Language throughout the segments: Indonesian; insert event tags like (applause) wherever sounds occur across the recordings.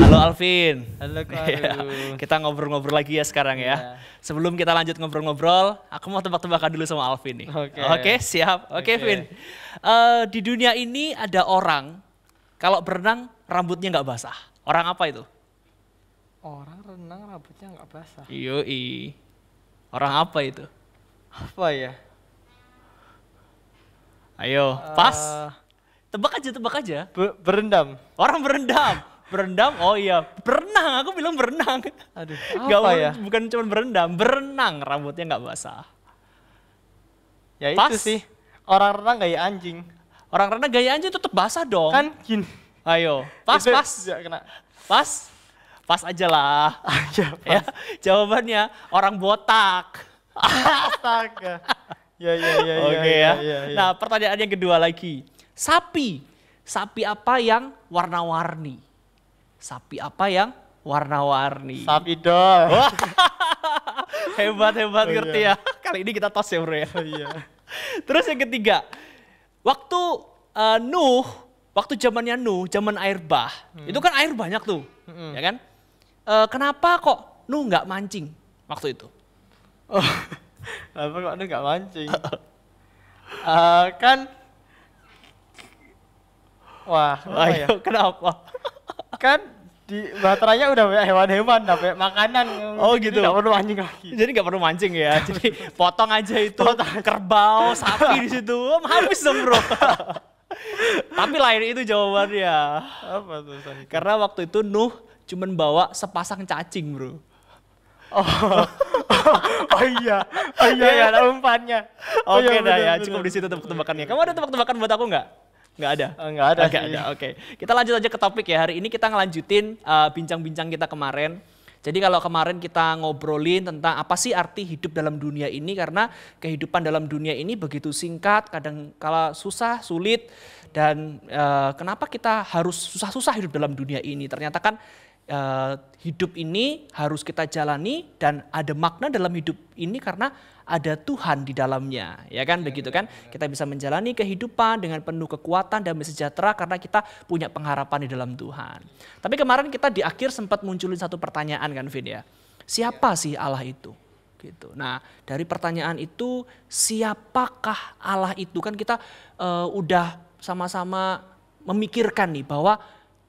Halo Alvin. Halo Kak Iya, kita ngobrol-ngobrol lagi ya sekarang ya. Iya. Sebelum kita lanjut ngobrol-ngobrol, aku mau tebak-tebakan dulu sama Alvin nih. Oke. siap. Oke, Oke. Vin. Eh, di dunia ini ada orang kalau berenang rambutnya nggak basah. Orang apa itu? Orang renang rambutnya nggak basah. Yoi. Orang apa itu? Apa ya? Ayo, pas. Eh, Tebak aja, tebak aja. be- berendam. Orang berendam. Berendam, oh iya. Berenang, aku bilang berenang. Aduh, apa ya? Bukan cuma berendam, berenang rambutnya nggak basah. Ya Pas. itu sih. Orang renang kayak anjing. Orang renang gaya aja tetap basah dong. Kan gini. Ayo, pas, Itu pas, tidak kena. pas, pas aja lah. Aja, ya, jawabannya orang botak. Astaga. Ya, ya, ya, ya. Oke ya. ya, ya. Nah, pertanyaan yang kedua lagi. Sapi. Sapi apa yang warna-warni? Sapi apa yang warna-warni? sapi dong. (laughs) hebat, hebat Oh, ngerti iya. ya. (laughs) Kali ini kita tos ya, Bro ya. Oh, iya. (laughs) Terus yang ketiga, waktu eh, Nuh, waktu zamannya Nuh, zaman air bah, itu kan air banyak tuh, Mm-mm. ya kan? Eh, kenapa kok Nuh nggak mancing waktu itu? Oh, apa kok lu nggak mancing? Eh, kan Wah, ya? Ayo, kenapa? Kan di baterainya udah banyak hewan-hewan, udah banyak makanan. Oh, Jadi gitu. nggak perlu mancing lagi. Jadi nggak perlu mancing ya. Jadi potong aja itu kerbau, sapi di situ, habis dong bro. (laughs) Tapi lain itu jawabannya. Apa tuh tadi? Karena waktu itu Nuh cuman bawa sepasang cacing bro. Oh, (laughs) oh iya, oh iya, ya, ada umpannya. Oh, Oke iya, dah ya, cukup di situ tebak-tebakannya. Kamu ada tebak-tebakan buat aku nggak? Nggak ada. Oh, nggak ada Nggak sih. ada. Oke, kita lanjut aja ke topik ya. Hari ini kita ngelanjutin uh, bincang-bincang kita kemarin. Jadi kalau kemarin kita ngobrolin tentang apa sih arti hidup dalam dunia ini karena kehidupan dalam dunia ini begitu singkat, kadang kala susah, sulit dan uh, kenapa kita harus susah-susah hidup dalam dunia ini? Ternyata kan uh, hidup ini harus kita jalani dan ada makna dalam hidup ini karena ada Tuhan di dalamnya, ya kan begitu kan? Kita bisa menjalani kehidupan dengan penuh kekuatan dan sejahtera karena kita punya pengharapan di dalam Tuhan. Tapi kemarin kita di akhir sempat munculin satu pertanyaan kan, Vin ya. Siapa sih Allah itu? Gitu. Nah, dari pertanyaan itu siapakah Allah itu? Kan kita eh, udah sama-sama memikirkan nih bahwa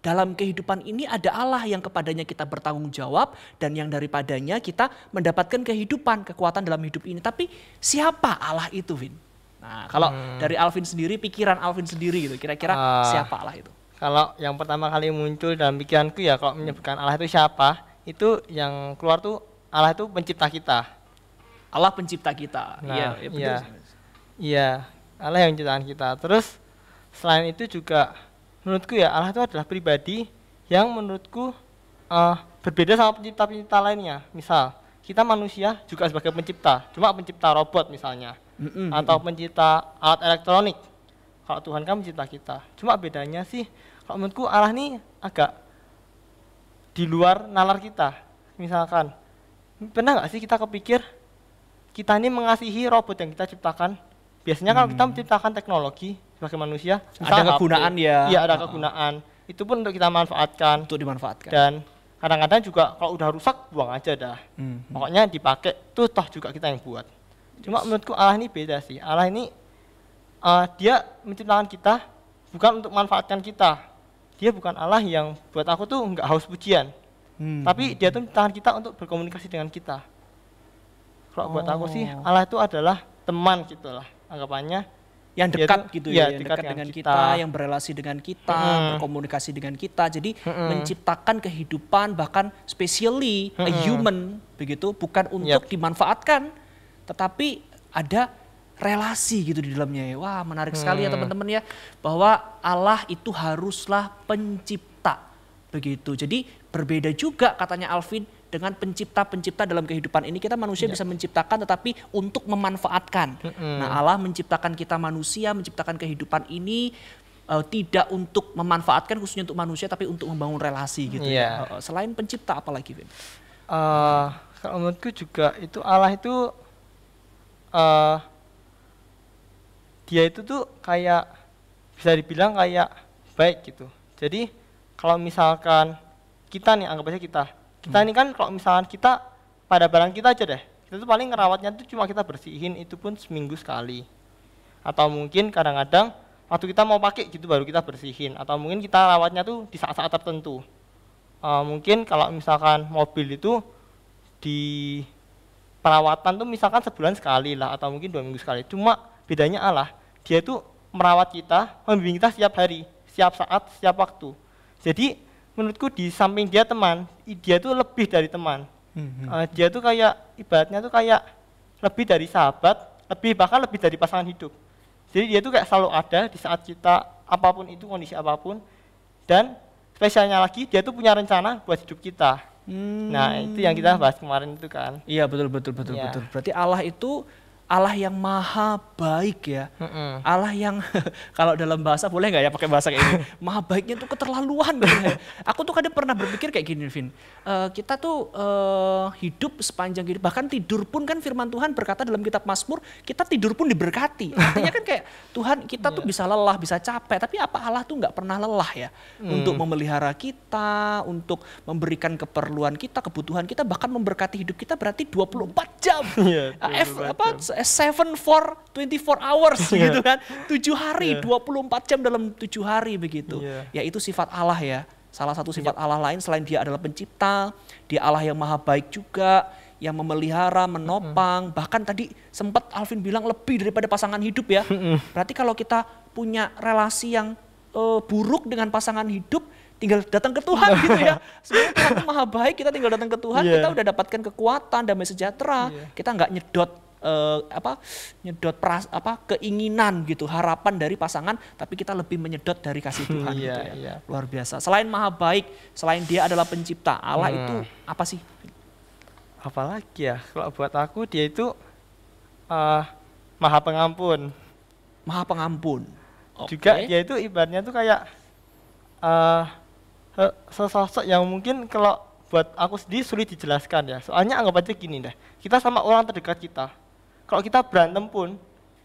dalam kehidupan ini ada Allah yang kepadanya kita bertanggung jawab dan yang daripadanya kita mendapatkan kehidupan, kekuatan dalam hidup ini. Tapi siapa Allah itu, Vin? Nah, kalau dari Alvin sendiri, pikiran Alvin sendiri gitu, kira-kira Ah. siapa Allah itu? Kalau yang pertama kali muncul dalam pikiranku ya kalau menyebutkan Allah itu siapa, itu yang keluar tuh Allah itu pencipta kita. Allah pencipta kita. Nah, iya, iya, iya. Iya, Allah yang menciptakan kita. Terus selain itu juga menurutku ya Allah itu adalah pribadi yang menurutku eh, berbeda sama pencipta-pencipta lainnya. Misal kita manusia juga sebagai pencipta, cuma pencipta robot misalnya, Mm-mm, atau pencipta alat elektronik. Kalau Tuhan kan mencipta kita. Cuma bedanya sih, kalau menurutku Allah ini agak di luar nalar kita. Misalkan, pernah nggak sih kita kepikir kita ini mengasihi robot yang kita ciptakan? Biasanya kalau kita menciptakan teknologi sebagai manusia, Hmm. Ada HP, kegunaan ya. Iya ada Oh. kegunaan. Itu pun untuk kita manfaatkan. Untuk dimanfaatkan. Dan kadang-kadang juga kalau udah rusak buang aja dah. Hmm. Pokoknya dipakai tuh toh juga kita yang buat. Cuma menurutku Allah ini beda sih. Allah ini eh, dia menciptakan kita bukan untuk manfaatkan kita. Dia bukan Allah yang buat aku tuh nggak haus pujian. Hmm. Tapi dia tuh menciptakan kita untuk berkomunikasi dengan kita. Kalau buat aku sih Oh. Allah itu adalah teman gitu lah anggapannya. Yang dekat tuh- gitu iya, ya, yang dekat dekat dengan kita, kita. yang berelasi dengan kita, Mm-mm. berkomunikasi dengan kita. Jadi Mm-mm. menciptakan kehidupan bahkan specially a Mm-mm. human begitu, bukan untuk dimanfaatkan, tetapi ada relasi gitu di dalamnya. ya. Wah, menarik sekali ya Hmm. teman-teman ya, bahwa Allah itu haruslah pencipta begitu. Jadi berbeda juga katanya Alvin dengan pencipta-pencipta dalam kehidupan ini kita manusia bisa menciptakan tetapi untuk memanfaatkan. Mm-mm. Nah, Allah menciptakan kita manusia, menciptakan kehidupan ini eh, tidak untuk memanfaatkan khususnya untuk manusia tapi untuk membangun relasi gitu ya. Iya. Eh, Selain pencipta apalagi, Vin? Eh, kalau menurutku juga itu Allah itu eh dia itu tuh kayak bisa dibilang kayak baik gitu. Jadi kalau misalkan kita nih anggap aja kita kita ini kan kalau misalkan kita pada barang kita aja deh. Kita tuh paling ngerawatnya tuh cuma kita bersihin itu pun seminggu sekali. Atau mungkin kadang-kadang waktu kita mau pakai gitu baru kita bersihin. Atau mungkin kita rawatnya tuh di saat-saat tertentu. Uh, mungkin kalau misalkan mobil itu di perawatan tuh misalkan sebulan sekali lah atau mungkin dua minggu sekali. Cuma bedanya Allah dia itu merawat kita membimbing kita setiap hari setiap saat setiap waktu. Jadi menurutku di samping dia teman dia tuh lebih dari teman uh, dia tuh kayak ibaratnya tuh kayak lebih dari sahabat lebih bahkan lebih dari pasangan hidup jadi dia tuh kayak selalu ada di saat kita apa pun itu kondisi apa pun dan spesialnya lagi dia tuh punya rencana buat hidup kita. Hmm. Nah itu yang kita bahas kemarin itu kan. Iya betul betul betul ya. betul. Berarti Allah itu Allah yang maha baik ya. Mm-mm. Allah yang (laughs) kalau dalam bahasa boleh nggak ya pakai bahasa kayak ini? (laughs) maha baiknya tuh keterlaluan gitu ya. Aku tuh kadang pernah berpikir kayak gini, Vin. Uh, kita tuh uh, hidup sepanjang hidup bahkan tidur pun kan firman Tuhan berkata dalam kitab Mazmur, kita tidur pun diberkati. Artinya kan kayak Tuhan kita tuh yeah. bisa lelah, bisa capek, tapi apa Allah tuh nggak pernah lelah ya mm. untuk memelihara kita, untuk memberikan keperluan kita, kebutuhan kita, bahkan memberkati hidup kita berarti 24 jam. Yeah, 24 F, apa seven for 24 hours yeah. (laughs) gitu kan. tujuh hari, yeah. 24 jam dalam tujuh hari begitu. Yeah. Ya itu sifat Allah ya. Salah satu sifat yeah. Allah lain selain dia adalah pencipta, dia Allah yang maha baik juga, yang memelihara, menopang, mm. bahkan tadi sempat Alvin bilang lebih daripada pasangan hidup ya. Berarti kalau kita punya relasi yang uh, buruk dengan pasangan hidup, tinggal datang ke Tuhan gitu ya. (laughs) Sebenarnya Tuhan itu maha baik, kita tinggal datang ke Tuhan, yeah. kita udah dapatkan kekuatan, damai sejahtera, yeah. kita nggak nyedot uh, apa nyedot pras, apa keinginan gitu harapan dari pasangan tapi kita lebih menyedot dari kasih Tuhan yeah, gitu ya. yeah. luar biasa. Selain maha baik selain dia adalah pencipta Allah hmm. itu apa sih? Apalagi ya kalau buat aku dia itu uh, maha pengampun. Maha pengampun. Okay. juga dia itu ibaratnya tuh kayak uh, sosok yang mungkin kalau buat aku sendiri sulit dijelaskan ya. Soalnya anggap aja gini deh kita sama orang terdekat kita kalau kita berantem pun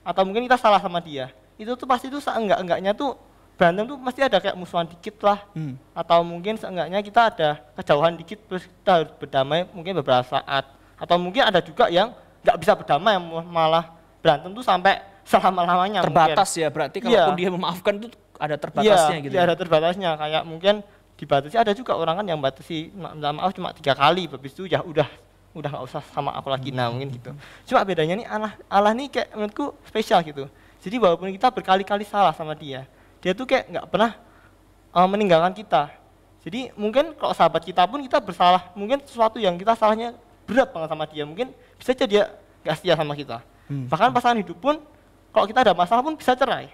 atau mungkin kita salah sama dia itu tuh pasti tuh seenggak enggaknya tuh berantem tuh pasti ada kayak musuhan dikit lah hmm. atau mungkin seenggaknya kita ada kejauhan dikit terus kita harus berdamai mungkin beberapa saat atau mungkin ada juga yang nggak bisa berdamai malah berantem tuh sampai selama lamanya terbatas mungkin. ya berarti iya. kalaupun yeah. dia memaafkan tuh ada terbatasnya yeah, gitu ya ada terbatasnya kayak mungkin dibatasi ada juga orang kan yang batasi maaf cuma tiga kali habis itu ya udah udah nggak usah sama aku lagi nah mungkin gitu. Cuma bedanya nih Allah Allah nih kayak menurutku spesial gitu. Jadi walaupun kita berkali-kali salah sama dia dia tuh kayak nggak pernah uh, meninggalkan kita. Jadi mungkin kalau sahabat kita pun kita bersalah mungkin sesuatu yang kita salahnya berat banget sama dia mungkin bisa aja dia nggak setia sama kita. Hmm. bahkan pasangan hidup pun kalau kita ada masalah pun bisa cerai.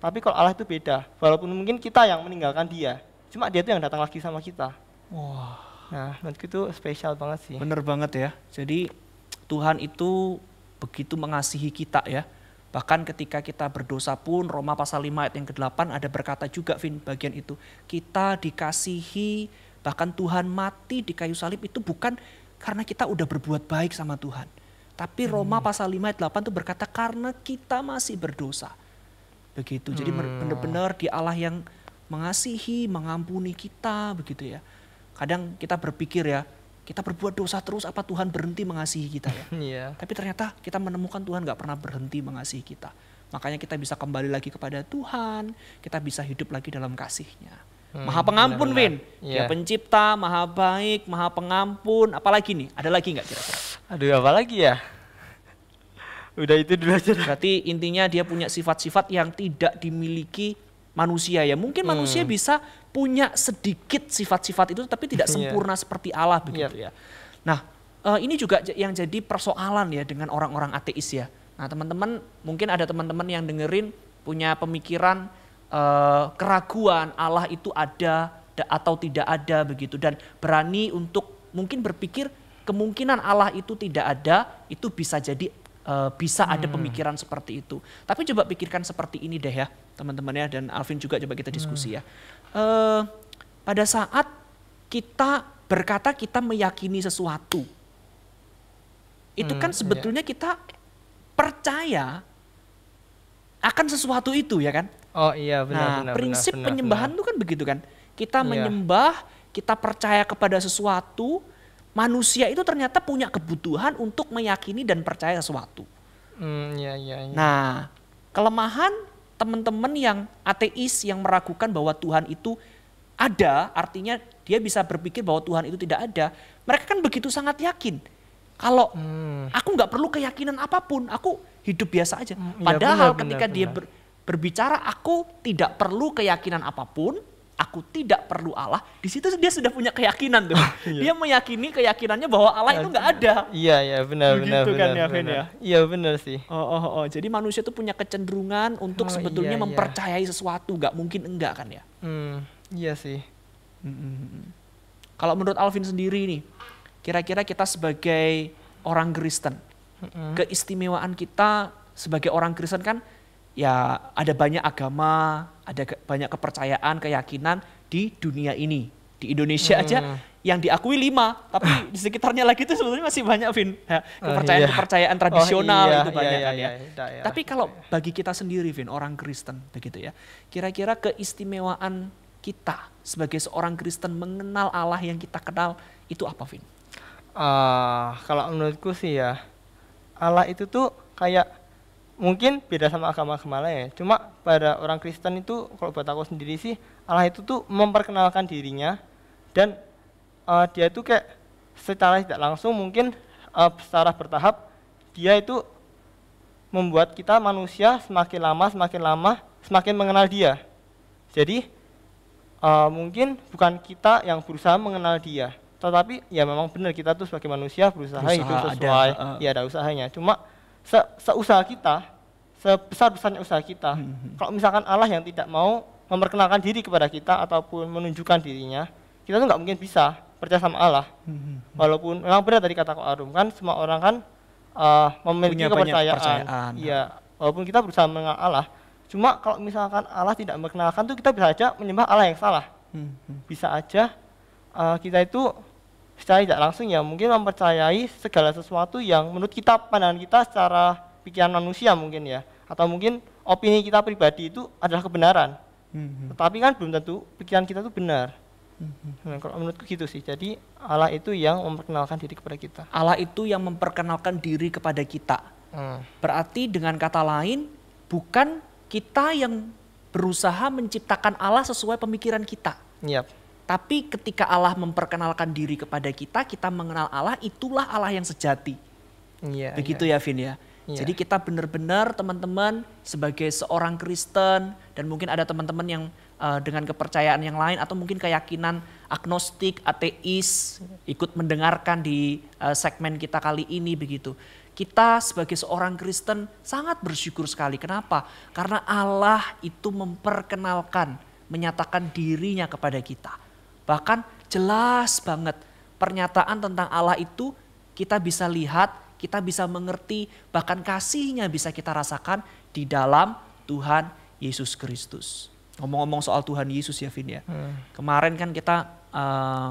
Tapi kalau Allah itu beda walaupun mungkin kita yang meninggalkan dia cuma dia tuh yang datang lagi sama kita. Wah Nah, menurutku itu spesial banget sih. Bener banget ya. Jadi Tuhan itu begitu mengasihi kita ya. Bahkan ketika kita berdosa pun Roma pasal 5 ayat yang ke-8 ada berkata juga Vin bagian itu. Kita dikasihi bahkan Tuhan mati di kayu salib itu bukan karena kita udah berbuat baik sama Tuhan. Tapi Roma hmm. pasal 5 ayat 8 itu berkata karena kita masih berdosa. Begitu. Jadi hmm. benar-benar di Allah yang mengasihi, mengampuni kita begitu ya. Kadang kita berpikir ya, kita berbuat dosa terus apa Tuhan berhenti mengasihi kita ya? (laughs) yeah. Tapi ternyata kita menemukan Tuhan gak pernah berhenti mengasihi kita. Makanya kita bisa kembali lagi kepada Tuhan, kita bisa hidup lagi dalam kasihnya. Hmm, maha pengampun, Win. Yeah. Dia pencipta, maha baik, maha pengampun. Apalagi nih? Ada lagi nggak kira-kira? Aduh, apa lagi ya? Udah itu dulu aja. Berarti intinya dia punya sifat-sifat yang tidak dimiliki manusia ya. Mungkin hmm. manusia bisa punya sedikit sifat-sifat itu tapi tidak (laughs) iya. sempurna yeah. seperti Allah begitu yeah. ya. Nah, uh, ini juga yang jadi persoalan ya dengan orang-orang ateis ya. Nah, teman-teman mungkin ada teman-teman yang dengerin punya pemikiran uh, keraguan Allah itu ada atau tidak ada begitu dan berani untuk mungkin berpikir kemungkinan Allah itu tidak ada itu bisa jadi uh, bisa ada hmm. pemikiran seperti itu. Tapi coba pikirkan seperti ini deh ya, teman-teman ya dan Alvin juga coba kita diskusi hmm. ya uh, pada saat kita berkata kita meyakini sesuatu, itu hmm, kan iya. sebetulnya iya. kita percaya akan sesuatu itu ya kan? Oh iya benar. Nah benar, prinsip benar, penyembahan benar. itu kan begitu kan? Kita iya. menyembah kita percaya kepada sesuatu, manusia itu ternyata punya kebutuhan untuk meyakini dan percaya sesuatu. Hmm, iya, iya, iya. Nah, kelemahan teman-teman yang ateis yang meragukan bahwa Tuhan itu ada, artinya dia bisa berpikir bahwa Tuhan itu tidak ada. Mereka kan begitu sangat yakin. Kalau Hmm. aku nggak perlu keyakinan apa pun, aku hidup biasa aja. Iya, Padahal benar, ketika benar, dia ber- berbicara, aku tidak perlu keyakinan apa pun, aku tidak perlu Allah. Di situ dia sudah punya keyakinan tuh. (laughs) dia meyakini keyakinannya bahwa Allah itu nggak ada. Iya, iya, benar, benar, Begitu kan benar. ya, benar. ya? Iya, benar sih. Oh, oh, oh. Jadi manusia tuh punya kecenderungan untuk Oh, sebetulnya iya, iya. mempercayai sesuatu, nggak mungkin enggak kan ya? Hmm, iya sih. Kalau menurut Alvin sendiri nih, kira-kira kita sebagai orang Kristen, Mm-mm. keistimewaan kita sebagai orang Kristen kan ya ada banyak agama, ada banyak kepercayaan, keyakinan di dunia ini. Di Indonesia aja Hmm. yang diakui lima, tapi di sekitarnya lagi itu sebetulnya masih banyak, Vin. Ya, Oh, kepercayaan-kepercayaan iya. tradisional Oh, iya, itu iya, banyak iya, kan ya. iya, daerah. Tapi kalau bagi kita sendiri, Vin, orang Kristen begitu ya, kira-kira keistimewaan kita sebagai seorang Kristen mengenal Allah yang kita kenal itu apa, Vin? Ah, kalau menurutku sih ya, Allah itu tuh kayak mungkin beda sama agama-agama lain ya. Cuma pada orang Kristen itu kalau buat aku sendiri sih Allah itu tuh memperkenalkan dirinya dan eh, dia itu kayak secara tidak langsung mungkin eh, secara bertahap dia itu membuat kita manusia semakin lama semakin lama semakin mengenal dia. Jadi eh, mungkin bukan kita yang berusaha mengenal dia, tetapi ya memang benar kita tuh sebagai manusia berusaha, Berusaha hidup ada, sesuai, uh. ya ada usahanya. Cuma se seusaha kita, sebesar besarnya usaha kita, Hmm, kalau misalkan Allah yang tidak mau memperkenalkan diri kepada kita ataupun menunjukkan dirinya, kita tuh nggak mungkin bisa percaya sama Allah. Hmm, Walaupun memang benar tadi kata Kak Arum kan semua orang kan eh, memiliki Punya kepercayaan. Iya, walaupun kita berusaha mengenal Allah, cuma kalau misalkan Allah tidak memperkenalkan tuh kita bisa aja menyembah Allah yang salah. Hmm. Bisa aja eh, kita itu secara tidak langsung ya mungkin mempercayai segala sesuatu yang menurut kita pandangan kita secara pikiran manusia mungkin ya atau mungkin opini kita pribadi itu adalah kebenaran. Hmm, Tetapi kan belum tentu pikiran kita itu benar. Nah, kalau menurutku gitu sih. Jadi Allah itu yang memperkenalkan diri kepada kita. Allah itu yang memperkenalkan diri kepada kita. Hmm. Berarti dengan kata lain, bukan kita yang berusaha menciptakan Allah sesuai pemikiran kita. Yap. Tapi ketika Allah memperkenalkan diri kepada kita, kita mengenal Allah, itulah Allah yang sejati. Iya. Begitu iya. ya Vin ya. Iya. Jadi kita benar-benar teman-teman sebagai seorang Kristen dan mungkin ada teman-teman yang uh, dengan kepercayaan yang lain atau mungkin keyakinan agnostik, ateis ikut mendengarkan di uh, segmen kita kali ini begitu. Kita sebagai seorang Kristen sangat bersyukur sekali. Kenapa? Karena Allah itu memperkenalkan, menyatakan dirinya kepada kita. Bahkan jelas banget pernyataan tentang Allah itu kita bisa lihat, kita bisa mengerti, bahkan kasihnya bisa kita rasakan di dalam Tuhan Yesus Kristus. Ngomong-ngomong soal Tuhan Yesus ya Vin ya. Hmm. Kemarin kan kita eh,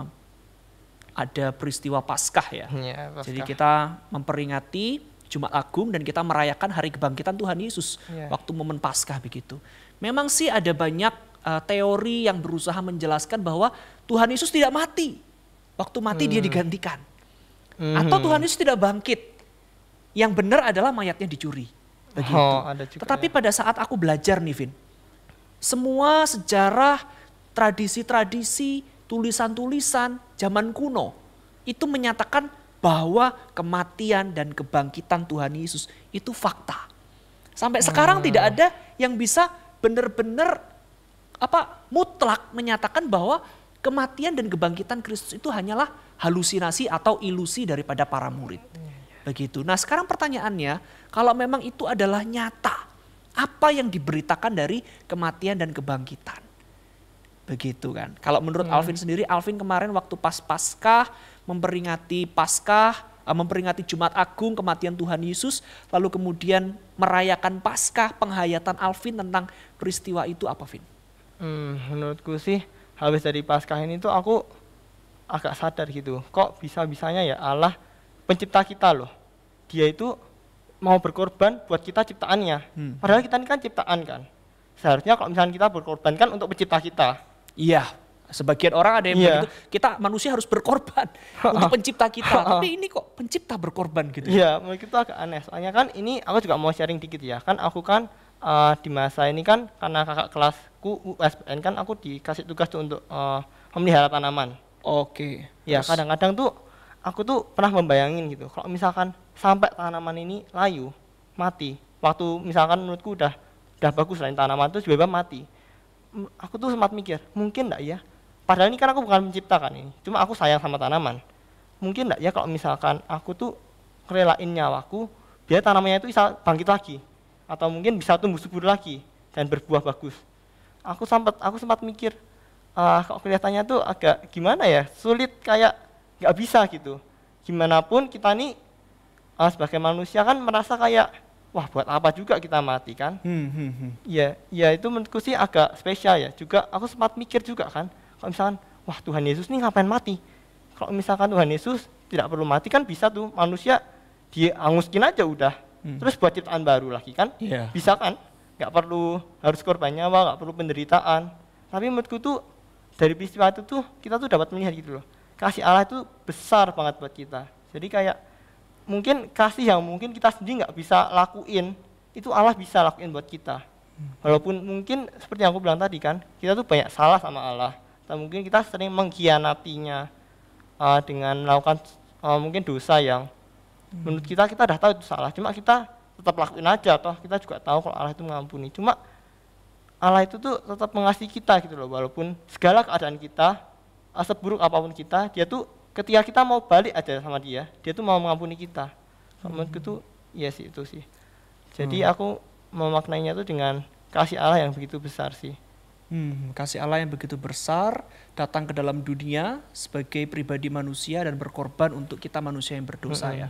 ada peristiwa Paskah ya. Iya, Jadi Paskah. kita memperingati Jumat Agung dan kita merayakan hari kebangkitan Tuhan Yesus Iya. waktu momen Paskah begitu. Memang sih ada banyak eh, teori yang berusaha menjelaskan bahwa Tuhan Yesus tidak mati. Waktu mati dia digantikan. Atau Mhm. Tuhan Yesus tidak bangkit. Yang benar adalah mayatnya dicuri. Begitu. Oh, ada juga. Tetapi ya. pada saat aku belajar nih Vin, semua sejarah, tradisi-tradisi, tulisan-tulisan zaman kuno itu menyatakan bahwa kematian dan kebangkitan Tuhan Yesus itu fakta. Sampai sekarang Hmm. tidak ada yang bisa benar-benar apa mutlak menyatakan bahwa kematian dan kebangkitan Kristus itu hanyalah halusinasi atau ilusi daripada para murid. Begitu. Nah, sekarang pertanyaannya, kalau memang itu adalah nyata, apa yang diberitakan dari kematian dan kebangkitan? Begitu kan. Kalau menurut Alvin sendiri, Alvin kemarin waktu pas Paskah memperingati Paskah, eh, memperingati Jumat Agung kematian Tuhan Yesus, lalu kemudian merayakan Paskah, penghayatan Alvin tentang peristiwa itu apa, Vin? Hmm, menurutku sih habis dari Paskah ini tuh aku agak sadar gitu. Kok bisa-bisanya ya Allah pencipta kita loh. Dia itu mau berkorban buat kita ciptaannya. Hmm. Padahal kita ini kan ciptaan kan. Seharusnya kalau misalnya kita berkorban kan untuk pencipta kita. Iya, Sebagian orang ada yang Iya. begitu, kita manusia harus berkorban (laughs) untuk pencipta kita. Tapi ini kok pencipta berkorban gitu. Iya, menurut itu agak aneh. Soalnya kan ini aku juga mau sharing dikit ya. Kan aku kan eh, di masa ini kan karena kakak kelasku USBN kan aku dikasih tugas tuh untuk eh, memelihara tanaman. Oke. Ya, Terus- kadang-kadang tuh aku tuh pernah membayangin gitu. Kalau misalkan sampai tanaman ini layu, mati. Waktu misalkan menurutku udah udah bagus lah ini tanaman tuh tiba-tiba mati. M- Aku tuh sempat mikir, mungkin enggak ya? Padahal ini kan aku bukan menciptakan ini. Cuma aku sayang sama tanaman. Mungkin enggak ya kalau misalkan aku tuh relain nyawaku biar tanamannya itu bisa bangkit lagi atau mungkin bisa tumbuh subur lagi dan berbuah bagus. Aku sempat aku sempat mikir ah kok kelihatannya tuh agak gimana ya? Sulit kayak nggak bisa gitu. Gimana pun kita nih ah, sebagai manusia kan merasa kayak wah buat apa juga kita mati kan? Hmm, hmm, hmm. ya ya itu menurutku sih agak spesial ya. Juga aku sempat mikir juga kan kalau misalkan wah Tuhan Yesus nih ngapain mati? Kalau misalkan Tuhan Yesus tidak perlu mati kan bisa tuh manusia dianguskin aja udah Hmm. terus buat ciptaan baru lagi kan? Iya. bisa kan? Nggak perlu harus korban nyawa nggak perlu penderitaan. Tapi menurutku tuh dari peristiwa itu tuh kita tuh dapat melihat gitu loh. Kasih Allah itu besar banget buat kita. Jadi kayak mungkin kasih yang mungkin kita sendiri nggak bisa lakuin itu Allah bisa lakuin buat kita. Walaupun mungkin seperti yang aku bilang tadi kan kita tuh banyak salah sama Allah. Atau mungkin kita sering mengkhianatinya uh, dengan melakukan uh, mungkin dosa yang menurut kita kita udah tahu itu salah. Cuma kita tetap lakuin aja toh. Kita juga tahu kalau Allah itu mengampuni. Cuma Allah itu tuh tetap mengasihi kita gitu loh. Walaupun segala keadaan kita uh, seburuk apa pun kita dia tuh ketika kita mau balik aja sama dia dia tuh mau mengampuni kita. Kalau menurutku tuh iya sih itu sih. Jadi aku memaknainya tuh dengan kasih Allah yang begitu besar sih Hmm, kasih Allah yang begitu besar datang ke dalam dunia sebagai pribadi manusia dan berkorban untuk kita manusia yang berdosa ya.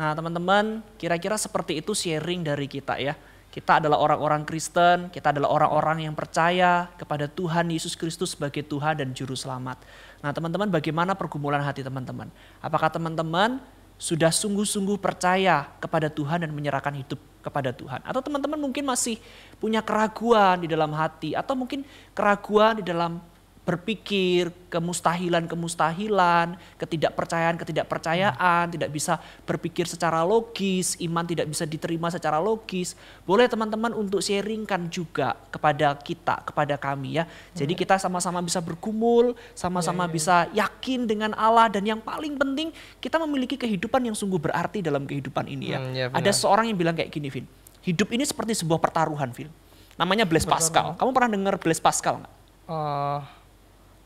Nah teman-teman kira-kira seperti itu sharing dari kita ya. Kita adalah orang-orang Kristen, kita adalah orang-orang yang percaya kepada Tuhan Yesus Kristus sebagai Tuhan dan Juru Selamat. Nah teman-teman bagaimana pergumulan hati teman-teman? Apakah teman-teman sudah sungguh-sungguh percaya kepada Tuhan dan menyerahkan hidup kepada Tuhan. Atau teman-teman mungkin masih punya keraguan di dalam hati atau mungkin keraguan di dalam berpikir, kemustahilan-kemustahilan, ketidakpercayaan-ketidakpercayaan, tidak bisa berpikir secara logis, iman tidak bisa diterima secara logis. Boleh teman-teman untuk sharingkan juga kepada kita, kepada kami ya. Jadi kita sama-sama bisa bergumul, sama-sama bisa yakin dengan Allah dan yang paling penting kita memiliki kehidupan yang sungguh berarti dalam kehidupan ini ya. Hmm, ya Ada seorang yang bilang kayak gini, Vin. Hidup ini seperti sebuah pertaruhan, Vin. Namanya Blaise Pascal. Kamu pernah dengar Blaise Pascal nggak? Eh,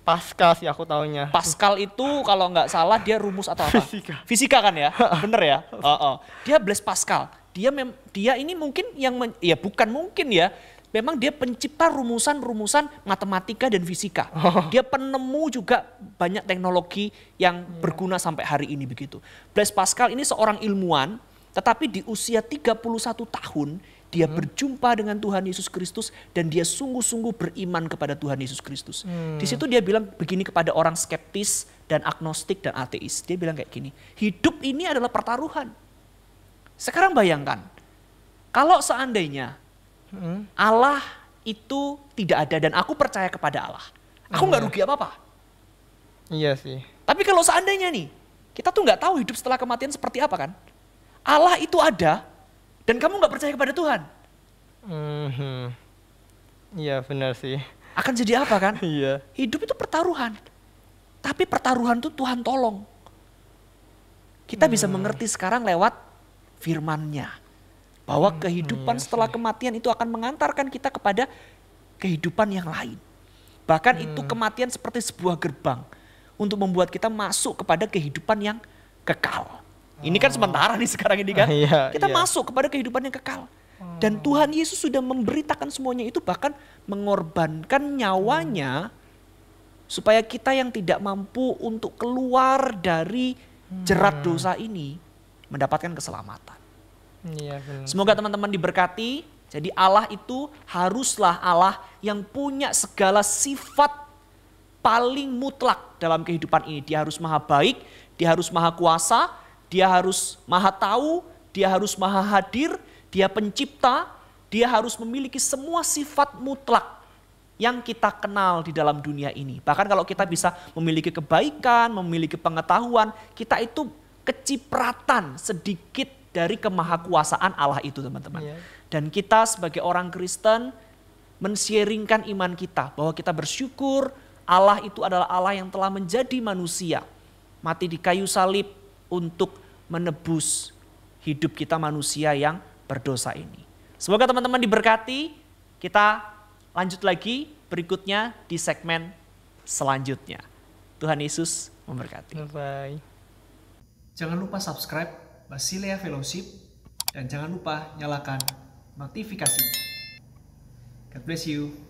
Pascal sih aku taunya Pascal itu kalau nggak salah dia rumus atau apa? Fisika. Fisika kan ya, (laughs) bener ya. Oh, oh. Dia Blaise Pascal. Dia mem- dia ini mungkin yang men- ya bukan mungkin ya. Memang dia pencipta rumusan-rumusan matematika dan fisika. Dia penemu juga banyak teknologi yang berguna sampai hari ini begitu. Blaise Pascal ini seorang ilmuwan, tetapi di usia 31 tahun dia berjumpa dengan Tuhan Yesus Kristus dan dia sungguh-sungguh beriman kepada Tuhan Yesus Kristus. Di situ dia bilang begini kepada orang skeptis dan agnostik dan ateis. Dia bilang kayak gini, hidup ini adalah pertaruhan. Sekarang bayangkan, kalau seandainya Hmm. Allah itu tidak ada dan aku percaya kepada Allah, aku nggak rugi apa-apa. iya sih Tapi kalau seandainya nih, kita tuh nggak tahu hidup setelah kematian seperti apa kan? Allah itu ada dan kamu nggak percaya kepada Tuhan, Mhm. iya benar sih akan jadi apa kan? (laughs) iya Hidup itu pertaruhan. Tapi pertaruhan itu Tuhan tolong. Kita bisa mengerti sekarang lewat firman-Nya. Bahwa kehidupan setelah kematian itu akan mengantarkan kita kepada kehidupan yang lain. Bahkan itu kematian seperti sebuah gerbang untuk membuat kita masuk kepada kehidupan yang kekal. Ini kan sementara nih sekarang ini kan. (laughs) Iya, kita iya. masuk kepada kehidupan yang kekal. Dan Tuhan Yesus sudah memberitakan semuanya itu bahkan mengorbankan nyawanya supaya kita yang tidak mampu untuk keluar dari jerat dosa ini mendapatkan keselamatan. iya benar Semoga teman-teman diberkati. Jadi Allah itu haruslah Allah yang punya segala sifat paling mutlak dalam kehidupan ini. Dia harus maha baik, dia harus maha kuasa, dia harus maha tahu, dia harus maha hadir, dia pencipta, dia harus memiliki semua sifat mutlak yang kita kenal di dalam dunia ini. Bahkan kalau kita bisa memiliki kebaikan, memiliki pengetahuan, kita itu kecipratan sedikit dari kemahakuasaan Allah itu teman-teman. Iya. Dan kita sebagai orang Kristen mensharingkan iman kita bahwa kita bersyukur Allah itu adalah Allah yang telah menjadi manusia. Mati di kayu salib untuk menebus hidup kita manusia yang berdosa ini. Semoga teman-teman diberkati. Kita lanjut lagi berikutnya di segmen selanjutnya. Tuhan Yesus memberkati. Bye. Jangan lupa subscribe Basilea Fellowship dan jangan lupa nyalakan notifikasinya. God bless you.